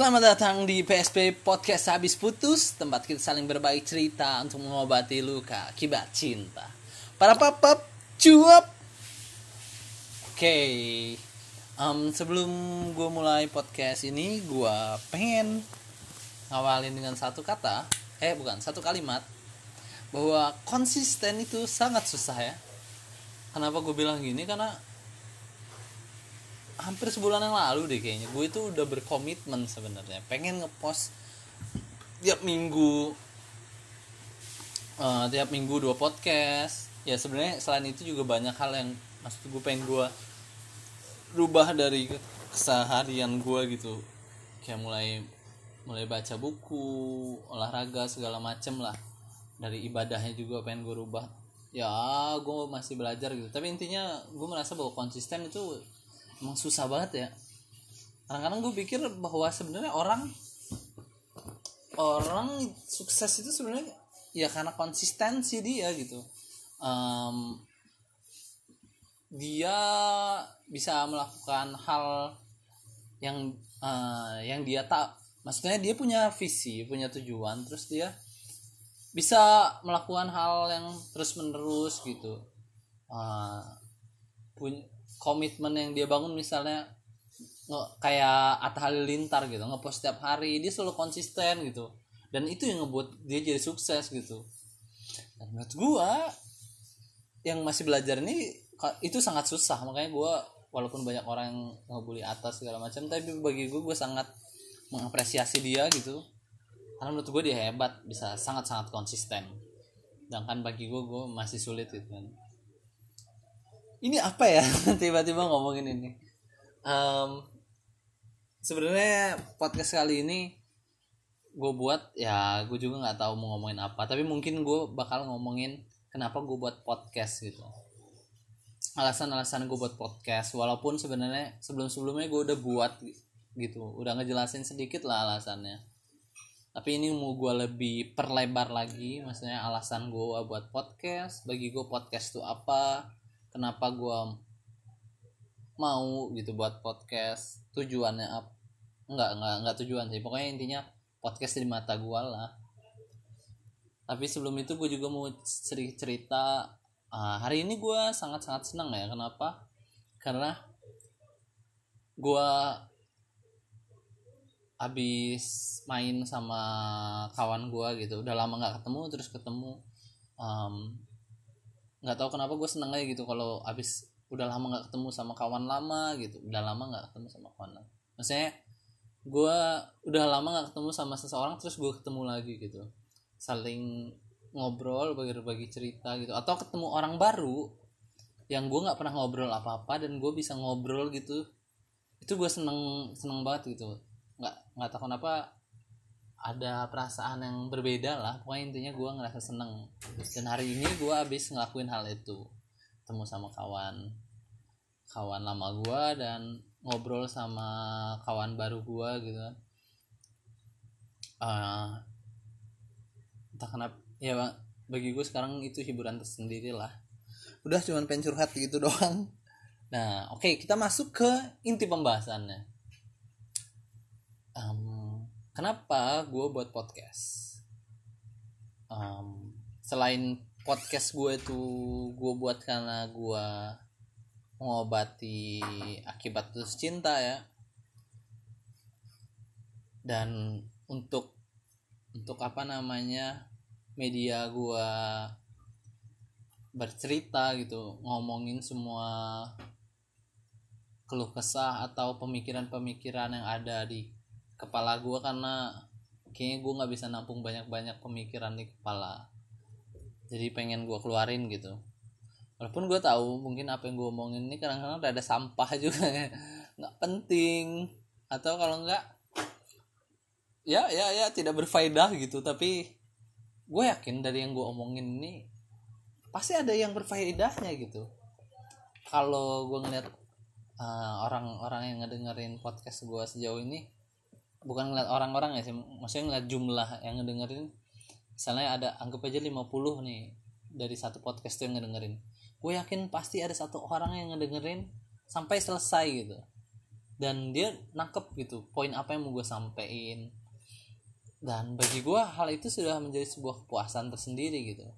Selamat datang di PSP Podcast Habis Putus Tempat kita saling berbagi cerita untuk mengobati luka akibat cinta. Para papap cuap. Oke um, Sebelum gue mulai podcast ini Gue pengen ngawalin dengan satu kata Eh bukan, satu kalimat Bahwa konsisten itu sangat susah ya. Kenapa gue bilang gini? Karena hampir sebulan yang lalu deh kayaknya. Gue itu udah berkomitmen sebenarnya. Pengen ngepost tiap minggu uh, tiap minggu dua podcast. Ya sebenarnya selain itu juga banyak hal yang maksud gue pengen gue rubah dari keseharian gue gitu. Kayak mulai mulai baca buku olahraga segala macem lah. Dari ibadahnya juga pengen gue rubah. Ya gue masih belajar gitu. Tapi intinya gue merasa bahwa konsisten itu emang susah banget ya. Kadang-kadang gue pikir bahwa sebenarnya orang orang sukses itu sebenarnya ya karena konsistensi dia gitu. Um, dia bisa melakukan hal yang uh, yang dia tak maksudnya dia punya visi punya tujuan terus dia bisa melakukan hal yang terus menerus gitu uh, komitmen yang dia bangun misalnya nge, kayak Atta Halilintar gitu ngepost setiap hari dia selalu konsisten gitu. Dan itu yang ngebuat dia jadi sukses gitu. Dan menurut gua yang masih belajar ini itu sangat susah. Makanya gua walaupun banyak orang yang ngebully atas segala macam tapi bagi gue gue sangat mengapresiasi dia gitu. Karena menurut gue dia hebat bisa sangat sangat konsisten. Sedangkan bagi gue gue masih sulit gitu kan ini apa ya? Tiba-tiba ngomongin ini. Um, sebenarnya podcast kali ini gue buat ya gue juga nggak tahu mau ngomongin apa tapi mungkin gue bakal ngomongin kenapa gue buat podcast gitu. Alasan-alasan gue buat podcast walaupun sebenarnya sebelum-sebelumnya gue udah buat gitu. Udah ngejelasin sedikit lah alasannya. Tapi ini mau gue lebih perlebar lagi maksudnya alasan gue buat podcast bagi gue podcast tuh apa kenapa gue mau gitu buat podcast? Tujuannya apa enggak enggak enggak tujuan sih. Pokoknya intinya podcast di mata gue lah. Tapi sebelum itu gue juga mau cerita uh, hari ini gue sangat sangat senang ya. Kenapa? Karena gue habis main sama kawan gue gitu. Udah lama nggak ketemu terus ketemu um, nggak tahu kenapa gue seneng aja gitu kalau abis udah lama nggak ketemu sama kawan lama gitu. Udah lama nggak ketemu sama kawan lama. Maksudnya gue udah lama nggak ketemu sama seseorang terus gue ketemu lagi gitu. Saling ngobrol bagi-bagi cerita gitu. Atau ketemu orang baru yang gue nggak pernah ngobrol apa-apa dan gue bisa ngobrol gitu. Itu gue seneng seneng banget gitu. Nggak nggak tahu kenapa ada perasaan yang berbeda lah. Pokoknya intinya gue ngerasa seneng. Dan hari ini gue abis ngelakuin hal itu. Ketemu sama kawan. Kawan lama gue dan ngobrol sama kawan baru gue gitu. Uh, entah kenapa ya bang bagi gue sekarang itu hiburan tersendiri lah. Udah cuman pengen curhat gitu doang. Nah oke okay, kita masuk ke inti pembahasannya. Um, kenapa gue buat podcast? Um, selain podcast gue itu gue buat karena gue mengobati akibat putus cinta ya. Dan untuk untuk apa namanya media gue bercerita gitu ngomongin semua keluh kesah atau pemikiran-pemikiran yang ada di kepala gue karena kayaknya gue nggak bisa nampung banyak-banyak pemikiran di kepala. Jadi pengen gue keluarin gitu. Walaupun gue tahu mungkin apa yang gue omongin ini kadang-kadang ada sampah juga. Nggak penting. Atau kalau nggak ya ya ya tidak berfaedah gitu. Tapi gue yakin dari yang gue omongin ini pasti ada yang berfaedahnya gitu. Kalau gue ngeliat uh, orang-orang yang ngedengerin podcast gue sejauh ini bukan ngeliat orang-orang ya sih maksudnya ngeliat jumlah yang ngedengerin. Misalnya ada anggap aja 50 nih dari satu podcast tuh yang ngedengerin. Gue yakin pasti ada satu orang yang ngedengerin sampai selesai gitu. Dan dia nangkep gitu poin apa yang mau gue sampein. Dan bagi gue hal itu sudah menjadi sebuah kepuasan tersendiri gitu.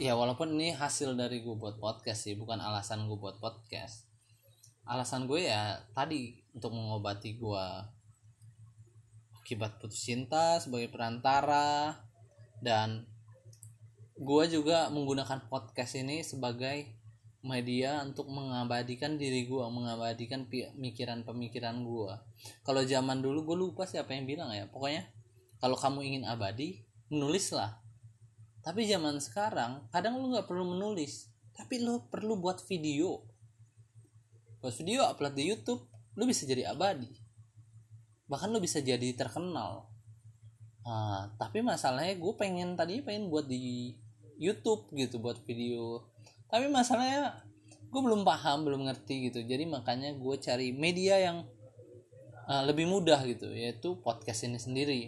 Ya walaupun ini hasil dari gue buat podcast sih bukan alasan gue buat podcast. Alasan gue ya tadi untuk mengobati gue akibat putus cinta sebagai perantara. Dan gue juga menggunakan podcast ini sebagai media untuk mengabadikan diri gue mengabadikan pemikiran-pemikiran gue kalau zaman dulu gue lupa siapa yang bilang ya. Pokoknya kalau kamu ingin abadi menulislah tapi zaman sekarang kadang lu nggak perlu menulis tapi lu perlu buat video. Buat video upload di YouTube lu bisa jadi abadi bahkan lu bisa jadi terkenal. Uh, tapi masalahnya gue pengen tadi pengen buat di YouTube gitu buat video. Tapi masalahnya gue belum paham belum ngerti gitu. Jadi makanya gue cari media yang uh, lebih mudah gitu yaitu podcast ini sendiri.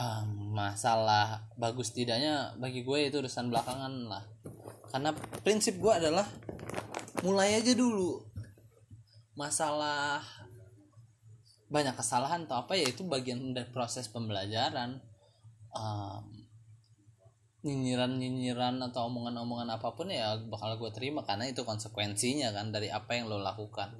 Um, masalah bagus tidaknya bagi gue itu urusan belakangan lah. Karena prinsip gue adalah mulai aja dulu. Masalah banyak kesalahan atau apa ya itu bagian dari proses pembelajaran. Um, nyinyiran-nyinyiran atau omongan-omongan apa pun ya bakal gue terima karena itu konsekuensinya kan dari apa yang lo lakukan.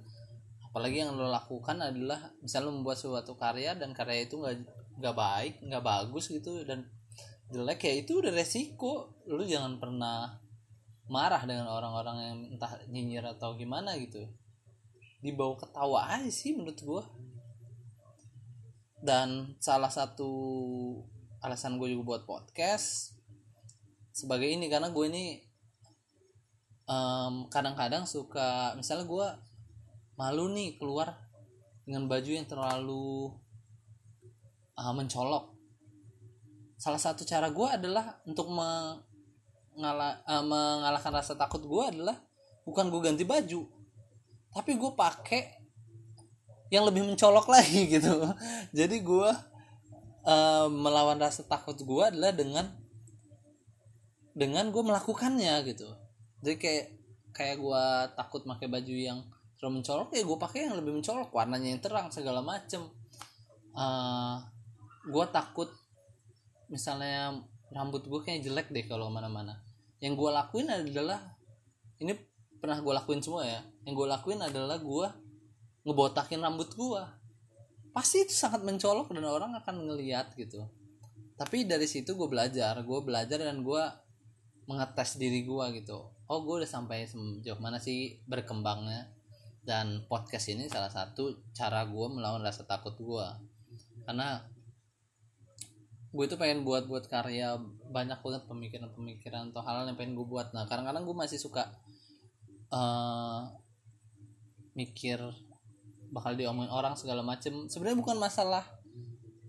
Apalagi yang lo lakukan adalah misalnya lo membuat suatu karya dan karya itu nggak nggak baik nggak bagus gitu dan jelek ya itu udah resiko. Lo jangan pernah marah dengan orang-orang yang entah nyinyir atau gimana gitu. Dibawa ketawa aja sih menurut gue dan salah satu alasan gue juga buat podcast sebagai ini karena gue ini kadang kadang-kadang suka misalnya gue malu nih keluar dengan baju yang terlalu uh, mencolok. Salah satu cara gue adalah untuk mengalah, uh, mengalahkan rasa takut gue adalah bukan gue ganti baju tapi gue pakai yang lebih mencolok lagi gitu. Jadi gue uh, melawan rasa takut gue adalah dengan dengan gue melakukannya gitu. Jadi kayak kayak gue takut pakai baju yang terlalu mencolok ya gue pakai yang lebih mencolok. Warnanya yang terang segala macem. Uh, gue takut misalnya rambut gue kayak jelek deh kalau mana-mana yang gue lakuin adalah ini pernah gue lakuin semua ya. Yang gue lakuin adalah gue ngebotakin rambut gue pasti itu sangat mencolok dan orang akan ngeliat gitu. Tapi dari situ gue belajar gue belajar dan gue mengetes diri gue gitu. Oh gue udah sampai sejauh mana sih berkembangnya? Dan podcast ini salah satu cara gue melawan rasa takut gue karena gue itu pengen buat buat karya banyak banget pemikiran-pemikiran atau hal, hal yang pengen gue buat. Nah kadang-kadang gue masih suka uh, mikir bakal diomongin orang segala macem. Sebenarnya bukan masalah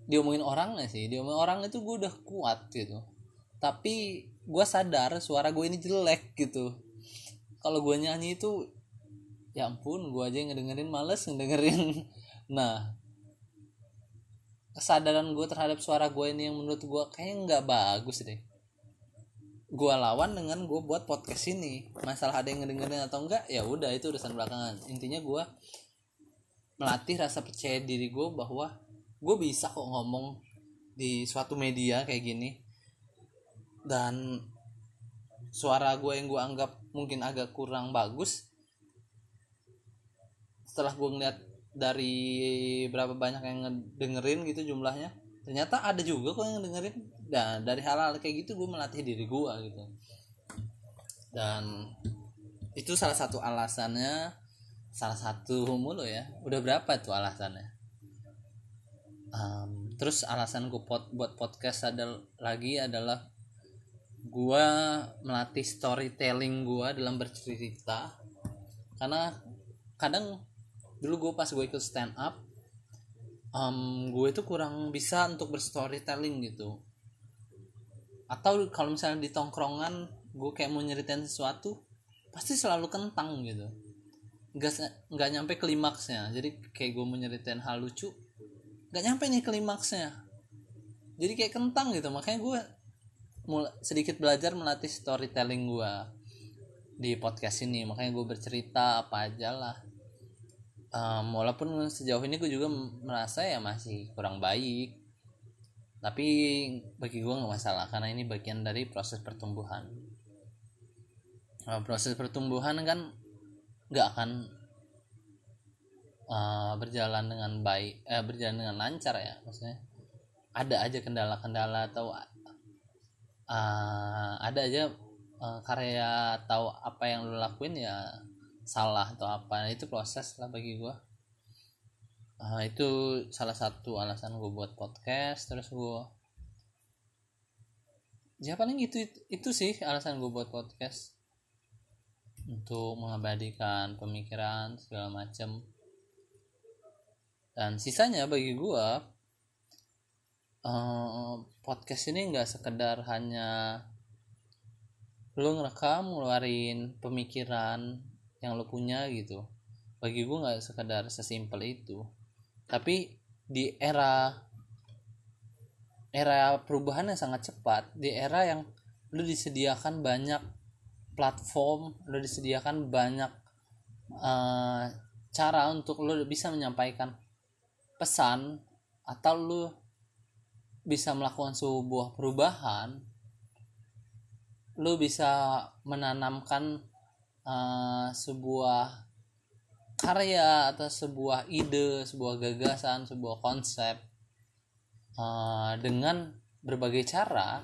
diomongin orang sih? Diomongin orang itu gue udah kuat gitu. Tapi gue sadar suara gue ini jelek gitu. Kalau gue nyanyi itu ya ampun gue aja yang ngedengerin males ngedengerin. Nah kesadaran gue terhadap suara gue ini yang menurut gue kayaknya nggak bagus deh. Gue lawan dengan gue buat podcast ini. Masalah ada yang ngedengerin atau enggak ya udah itu urusan belakangan. Intinya gue melatih rasa percaya diri gue bahwa gue bisa kok ngomong di suatu media kayak gini. Dan suara gue yang gue anggap mungkin agak kurang bagus setelah gue ngeliat dari berapa banyak yang dengerin gitu jumlahnya ternyata ada juga kok yang dengerin dan dari hal-hal kayak gitu gue melatih diri gue gitu. Dan itu salah satu alasannya salah satu mulu ya. Udah berapa tuh alasannya? Um, terus alasan gue pot, buat podcast ada lagi adalah gua melatih storytelling gua dalam bercerita. Karena kadang dulu gue pas gue ikut stand up um, gue itu kurang bisa untuk berstorytelling gitu. Atau kalau misalnya di tongkrongan gue kayak mau nyeritain sesuatu pasti selalu kentang gitu nggak nggak nyampe klimaksnya. Jadi kayak gue mau nyeritain hal lucu nggak nyampe nih klimaksnya. Jadi kayak kentang gitu. Makanya gue mulai sedikit belajar melatih storytelling gue di podcast ini. Makanya gue bercerita apa aja lah. Um, walaupun sejauh ini gue juga merasa ya masih kurang baik. Tapi bagi gue nggak masalah karena ini bagian dari proses pertumbuhan. Uh, proses pertumbuhan kan nggak akan uh, berjalan dengan baik eh, berjalan dengan lancar ya. Maksudnya ada aja kendala-kendala atau uh, ada aja uh, karya atau apa yang lo lakuin ya salah atau apa. Nah, itu proses lah bagi gue uh, itu salah satu alasan gue buat podcast. Terus gue ya paling itu, itu itu sih alasan gue buat podcast untuk mengabadikan pemikiran segala macam. Dan sisanya bagi gue uh, podcast ini nggak sekedar hanya lo ngerekam ngeluarin pemikiran yang lo punya gitu. Bagi gue nggak sekedar sesimpel itu. Tapi di era era perubahan yang sangat cepat. Di era yang lu disediakan banyak platform lu disediakan banyak uh, cara untuk lu bisa menyampaikan pesan atau lu bisa melakukan sebuah perubahan lu bisa menanamkan uh, sebuah karya atau sebuah ide sebuah gagasan sebuah konsep uh, dengan berbagai cara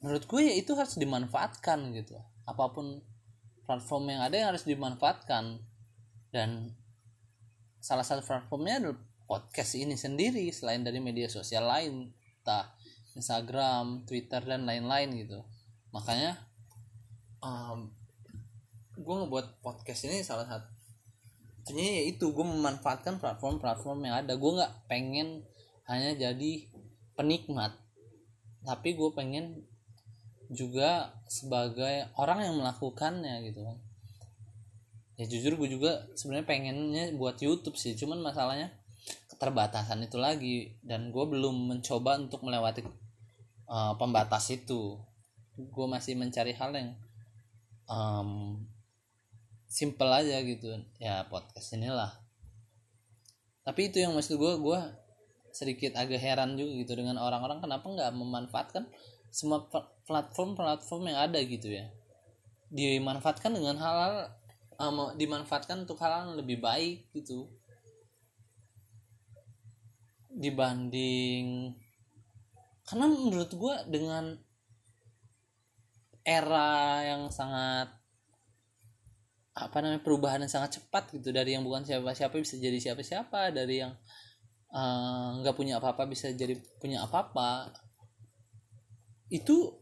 menurut gue ya itu harus dimanfaatkan gitu. Apa pun platform yang ada yang harus dimanfaatkan. Dan salah satu platformnya adalah podcast ini sendiri selain dari media sosial lain entah Instagram, Twitter dan lain-lain gitu. Makanya um, gue ngebuat podcast ini salah satu ya itu gue memanfaatkan platform-platform yang ada. Gue nggak pengen hanya jadi penikmat tapi gue pengen juga sebagai orang yang melakukannya gitu kan. Ya jujur gue juga sebenarnya pengennya buat YouTube sih cuman masalahnya keterbatasan itu lagi dan gue belum mencoba untuk melewati uh, pembatas itu. Gue masih mencari hal yang um, simple aja gitu. Ya podcast inilah. Tapi itu yang maksud gue gue sedikit agak heran juga gitu dengan orang-orang kenapa nggak memanfaatkan semua platform-platform yang ada gitu ya. Dimanfaatkan dengan hal-hal um, dimanfaatkan untuk hal yang lebih baik gitu. Dibanding karena menurut gue dengan era yang sangat apa namanya perubahan yang sangat cepat gitu dari yang bukan siapa-siapa bisa jadi siapa-siapa dari yang eh, nggak uh, punya apa-apa bisa jadi punya apa-apa itu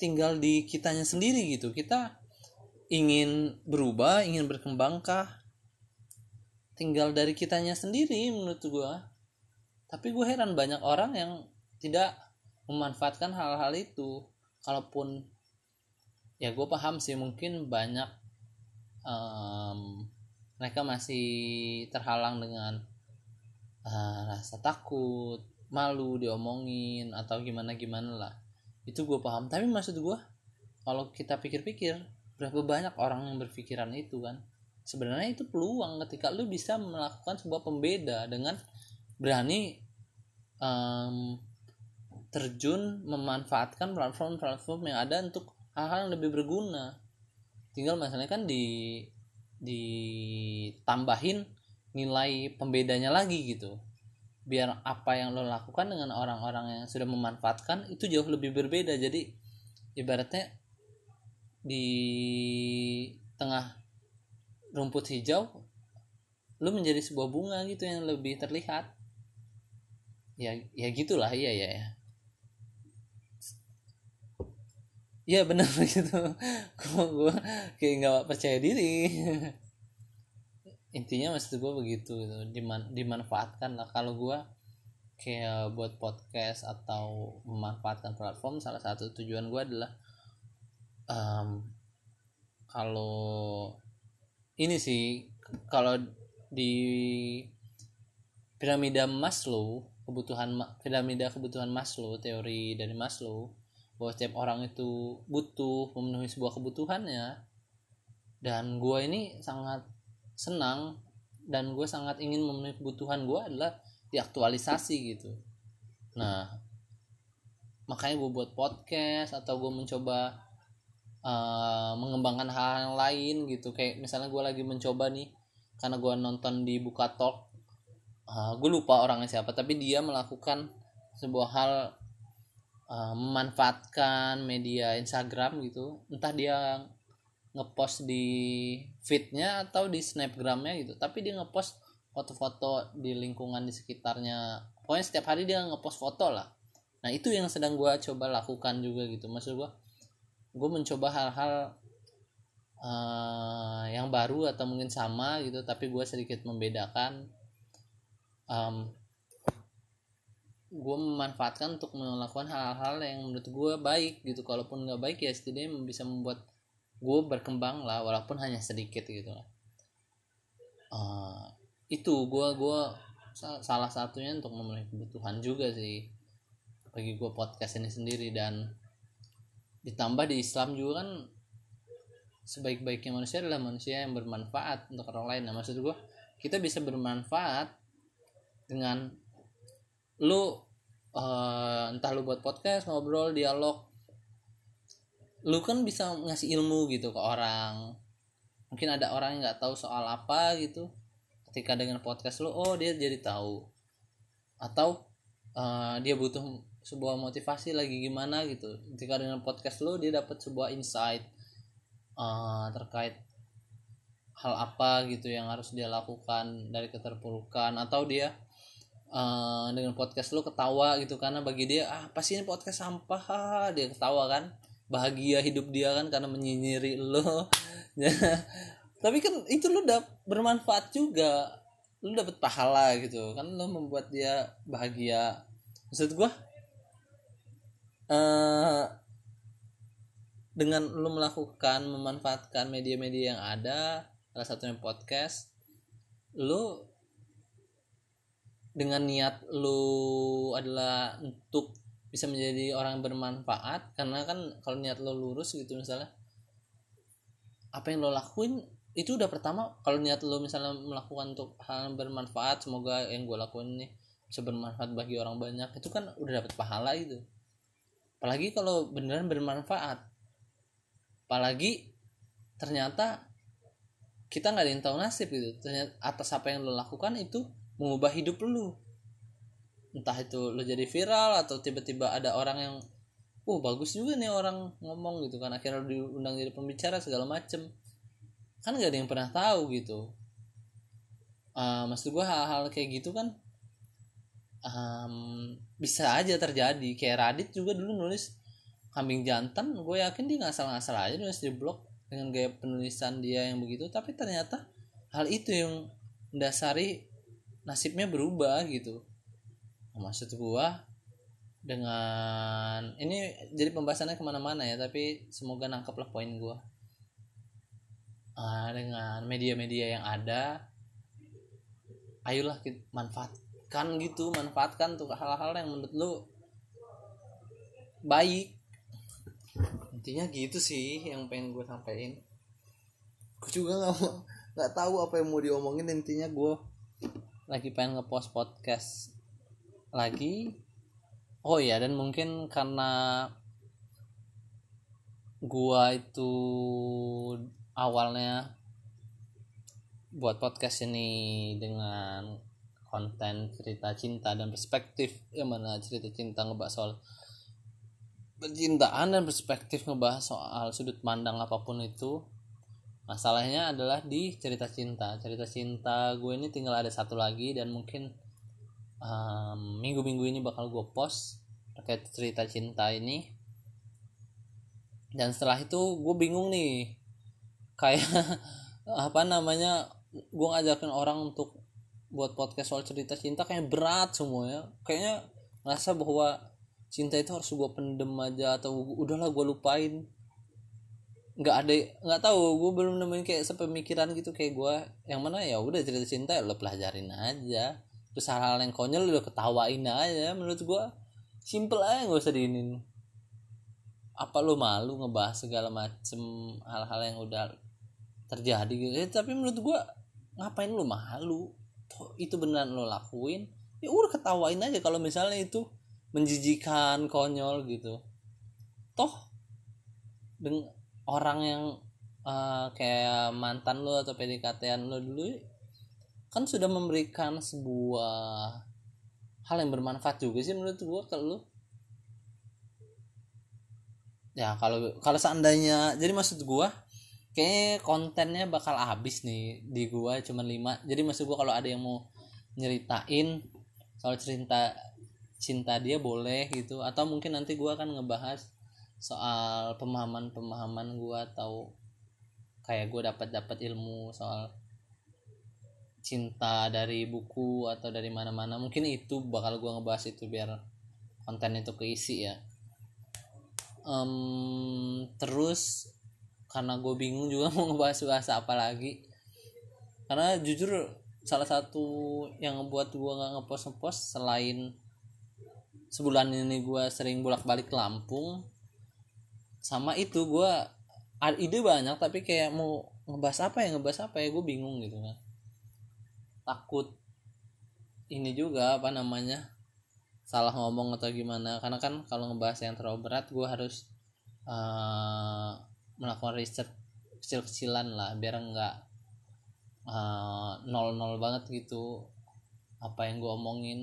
tinggal di kitanya sendiri gitu. Kita ingin berubah ingin berkembangkah tinggal dari kitanya sendiri menurut gua. Tapi gue heran banyak orang yang tidak memanfaatkan hal-hal itu. Kalaupun ya gue paham sih mungkin banyak um, mereka masih terhalang dengan uh, rasa takut malu diomongin atau gimana gimana lah itu gue paham. Tapi maksud gue kalau kita pikir-pikir berapa banyak orang yang berpikiran itu kan? Sebenarnya itu peluang ketika lu bisa melakukan sebuah pembeda dengan berani um, terjun memanfaatkan platform-platform yang ada untuk hal-hal yang lebih berguna. Tinggal masalahnya kan di ditambahin nilai pembedanya lagi gitu biar apa yang lo lakukan dengan orang-orang yang sudah memanfaatkan itu jauh lebih berbeda. Jadi ibaratnya di tengah rumput hijau lo menjadi sebuah bunga gitu yang lebih terlihat. Ya ya gitulah iya ya ya iya benar gitu. Gue kayak nggak percaya diri intinya maksud gue begitu gitu. Diman, dimanfaatkan lah. Kalau gue kayak buat podcast atau memanfaatkan platform salah satu tujuan gue adalah um, kalau ini sih kalau di piramida Maslow kebutuhan piramida kebutuhan Maslow teori dari Maslow bahwa setiap orang itu butuh memenuhi sebuah kebutuhannya dan gua ini sangat senang dan gue sangat ingin memenuhi kebutuhan gue adalah diaktualisasi gitu. Nah makanya gue buat podcast atau gue mencoba uh, mengembangkan hal yang lain gitu. Kayak misalnya gue lagi mencoba nih karena gue nonton di buka talk uh, gue lupa orangnya siapa tapi dia melakukan sebuah hal uh, memanfaatkan media Instagram gitu. Entah dia ngepost di feednya atau di snapgramnya gitu. Tapi dia ngepost foto-foto di lingkungan di sekitarnya. Pokoknya setiap hari dia ngepost foto lah. Nah itu yang sedang gue coba lakukan juga gitu. Maksud gue gue mencoba hal-hal uh, yang baru atau mungkin sama gitu tapi gue sedikit membedakan. Um, gue memanfaatkan untuk melakukan hal-hal yang menurut gue baik gitu. Kalaupun nggak baik ya setidaknya bisa membuat gue berkembang lah walaupun hanya sedikit gitu uh, itu gue gua salah satunya untuk memenuhi kebutuhan juga sih bagi gue podcast ini sendiri. Dan ditambah di Islam juga kan sebaik-baiknya manusia adalah manusia yang bermanfaat untuk orang lain. Nah maksud gue kita bisa bermanfaat dengan lu uh, entah lu buat podcast ngobrol dialog lu kan bisa ngasih ilmu gitu ke orang. Mungkin ada orang yang nggak tahu soal apa gitu. Ketika dengan podcast lu oh dia jadi tahu. Atau uh, dia butuh sebuah motivasi lagi gimana gitu. Ketika dengan podcast lu dia dapat sebuah insight uh, terkait hal apa gitu yang harus dia lakukan dari keterpurukan. Atau dia uh, dengan podcast lu ketawa gitu. Karena bagi dia ah pasti ini podcast sampah? Dia ketawa kan bahagia hidup dia kan karena menyinyiri lo. Tapi kan itu lo udah bermanfaat juga. Lo dapet pahala gitu. Kan lo membuat dia bahagia. Maksud gua uh, dengan lo melakukan memanfaatkan media-media yang ada salah satunya podcast lo dengan niat lo adalah untuk bisa menjadi orang bermanfaat karena kan kalau niat lo lurus gitu misalnya apa yang lo lakuin itu udah pertama kalau niat lo misalnya melakukan untuk hal yang bermanfaat semoga yang gue lakuin ini bisa bermanfaat bagi orang banyak itu kan udah dapat pahala itu apalagi kalau beneran bermanfaat. Apalagi ternyata kita nggak ada yang tahu nasib gitu. Ternyata atas apa yang lo lakukan itu mengubah hidup lo entah itu lo jadi viral atau tiba-tiba ada orang yang oh bagus juga nih orang ngomong gitu kan. Akhirnya lo diundang jadi pembicara segala macem. Kan gak ada yang pernah tahu gitu. Uh, maksud gue hal-hal kayak gitu kan um, bisa aja terjadi. Kayak Radit juga dulu nulis kambing jantan. Gue yakin dia ngasal-ngasal aja nulis di blog dengan gaya penulisan dia yang begitu. Tapi ternyata hal itu yang mendasari nasibnya berubah gitu maksud gua dengan ini jadi pembahasannya ke mana-mana ya tapi semoga nangkep lah poin gua. Uh, dengan media-media yang ada ayolah kita manfaatkan gitu manfaatkan tuh hal-hal yang menurut lu baik. Intinya gitu sih yang pengen gue sampaikan. Gue juga nggak mau nggak tahu apa yang mau diomongin intinya gue lagi pengen ngepost podcast lagi. Oh ya dan mungkin karena gua itu awalnya buat podcast ini dengan konten cerita cinta dan perspektif yang mana cerita cinta ngebahas soal percintaan dan perspektif ngebahas soal sudut pandang apa pun itu. Masalahnya adalah di cerita cinta. Cerita cinta gue ini tinggal ada satu lagi dan mungkin minggu-minggu um, ini bakal gue post terkait cerita cinta ini. Dan setelah itu gue bingung nih. Kayak apa namanya gue ngajakin orang untuk buat podcast soal cerita cinta kayak berat semuanya kayaknya ngerasa bahwa cinta itu harus gue pendem aja atau udahlah gue lupain. Nggak ada nggak tahu gue belum nemuin kayak sepemikiran gitu kayak gue yang mana ya udah cerita cinta ya lo pelajarin aja terus hal-hal yang konyol udah ketawain aja menurut gua. Simple aja nggak usah diinin. Apa lu malu ngebahas segala macem hal-hal yang udah terjadi gitu. Ya, tapi menurut gua ngapain lu malu? Toh itu beneran lo lakuin ya udah ketawain aja. Kalau misalnya itu menjijikan konyol gitu. Toh dengan orang yang uh, kayak mantan lo atau PDKT-an lo dulu kan sudah memberikan sebuah hal yang bermanfaat juga sih menurut gue kalau ya kalau kalau seandainya jadi maksud gue kayak kontennya bakal habis nih di gua cuma lima. Jadi maksud gua kalau ada yang mau nyeritain soal cerita cinta dia boleh gitu atau mungkin nanti gua akan ngebahas soal pemahaman-pemahaman gua atau kayak gua dapat dapat ilmu soal cinta dari buku atau dari mana-mana mungkin itu bakal gua ngebahas itu biar konten itu keisi ya. Um, terus karena gue bingung juga mau ngebahas bahasa apa lagi. Karena jujur salah satu yang ngebuat gue nggak ngepost ngepost selain sebulan ini gue sering bolak balik Lampung sama itu gue ide banyak tapi kayak mau ngebahas apa ya ngebahas apa ya gue bingung gitu kan takut ini juga apa namanya salah ngomong atau gimana. Karena kan kalau ngebahas yang terlalu berat gue harus uh, melakukan riset kecil-kecilan lah biar enggak uh, nol-nol banget gitu apa yang gue omongin.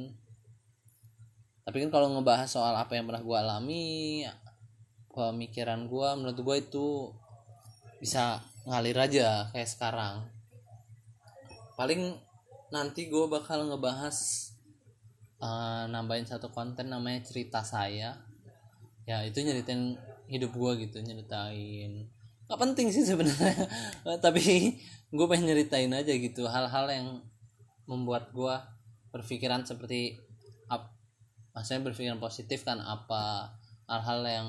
Tapi kan kalau ngebahas soal apa yang pernah gue alami pemikiran gue menurut gue itu bisa ngalir aja kayak sekarang. Paling nanti gue bakal ngebahas uh, nambahin satu konten namanya cerita saya. Ya itu nyeritain hidup gue gitu nyeritain. Nggak penting sih sebenarnya. Tapi gue pengen nyeritain aja gitu hal-hal yang membuat gue berpikiran seperti apa maksudnya berpikiran positif kan apa hal-hal yang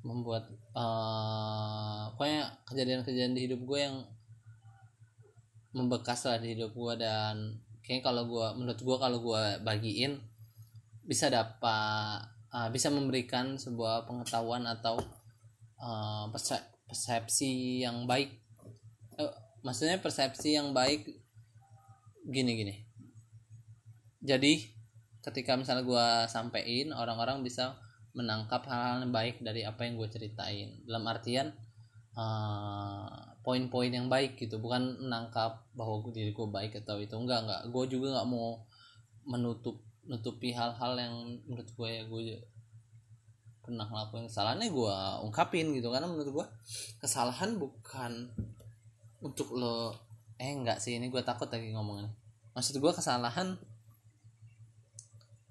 membuat uh, pokoknya kejadian-kejadian di hidup gue yang membekas lah di hidup gue dan kayaknya kalau gue menurut gue kalau gue bagiin bisa dapat uh, bisa memberikan sebuah pengetahuan atau uh, persepsi yang baik. Uh, maksudnya persepsi yang baik gini gini. Jadi ketika misalnya gue sampein orang-orang bisa menangkap hal-hal yang baik dari apa yang gue ceritain. Dalam artian uh, poin-poin yang baik gitu. Bukan menangkap bahwa diri gue baik atau itu. Enggak enggak. Gue juga nggak mau menutup nutupi hal-hal yang menurut gue ya gue pernah ngelakuin. Kesalahannya gue ungkapin gitu. Karena menurut gue kesalahan bukan untuk lo eh enggak sih. Ini gue takut lagi ngomongin maksud gue kesalahan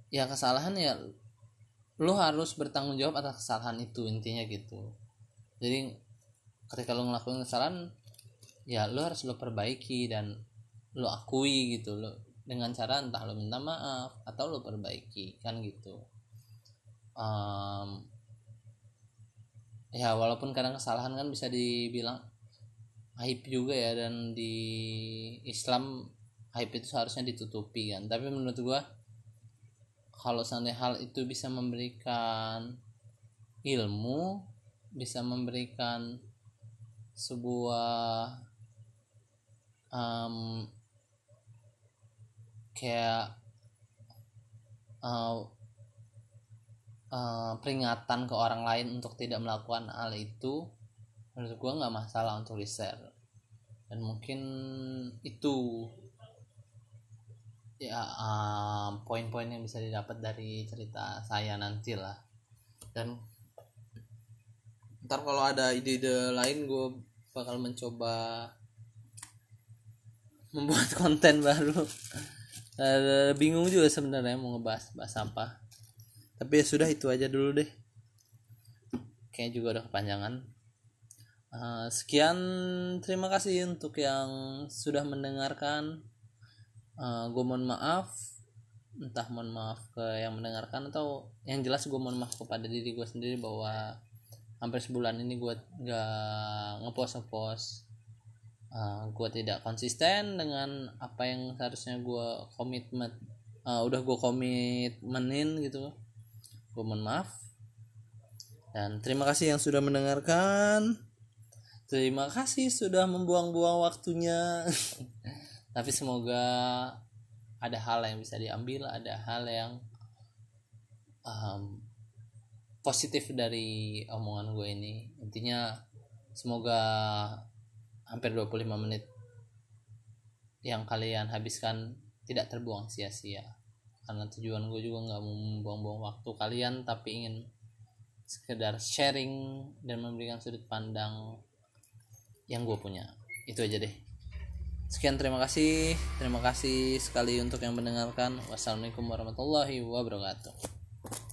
ya kesalahan ya lo harus bertanggung jawab atas kesalahan itu intinya gitu. Jadi ketika lo ngelakuin kesalahan ya lo harus lo perbaiki dan lo akui gitu. Lo dengan cara entah lo minta maaf atau lo perbaiki kan gitu. Um, ya walaupun kadang kesalahan kan bisa dibilang aib juga ya dan di Islam aib itu seharusnya ditutupi kan. Tapi menurut gua kalau seandainya hal itu bisa memberikan ilmu bisa memberikan sebuah um, kayak uh, uh, peringatan ke orang lain untuk tidak melakukan hal itu menurut gue nggak masalah untuk di share dan mungkin itu. Ya poin-poin uh, yang bisa didapat dari cerita saya nanti lah dan ntar kalau ada ide-ide lain gue bakal mencoba membuat konten baru. Uh, bingung juga sebenarnya mau ngebahas bahas apa. Tapi ya sudah itu aja dulu deh. Kayaknya juga udah kepanjangan. Uh, sekian terima kasih untuk yang sudah mendengarkan. Uh, gue mohon maaf. Entah mohon maaf ke yang mendengarkan atau yang jelas gue mohon maaf kepada diri gue sendiri bahwa hampir sebulan ini gue gak ngepost ngepost uh, gue tidak konsisten dengan apa yang seharusnya gue komitmen uh, udah gue komitmenin gitu. Gue mohon maaf. Dan terima kasih yang sudah mendengarkan. Terima kasih sudah membuang-buang waktunya. Tapi semoga ada hal yang bisa diambil ada hal yang um, positif dari omongan gue ini. Intinya semoga hampir 25 menit yang kalian habiskan tidak terbuang sia-sia. Karena tujuan gue juga nggak mau membuang-buang waktu kalian tapi ingin sekedar sharing dan memberikan sudut pandang yang gue punya. Itu aja deh. Sekian terima kasih. Terima kasih sekali untuk yang mendengarkan. Wassalamualaikum warahmatullahi wabarakatuh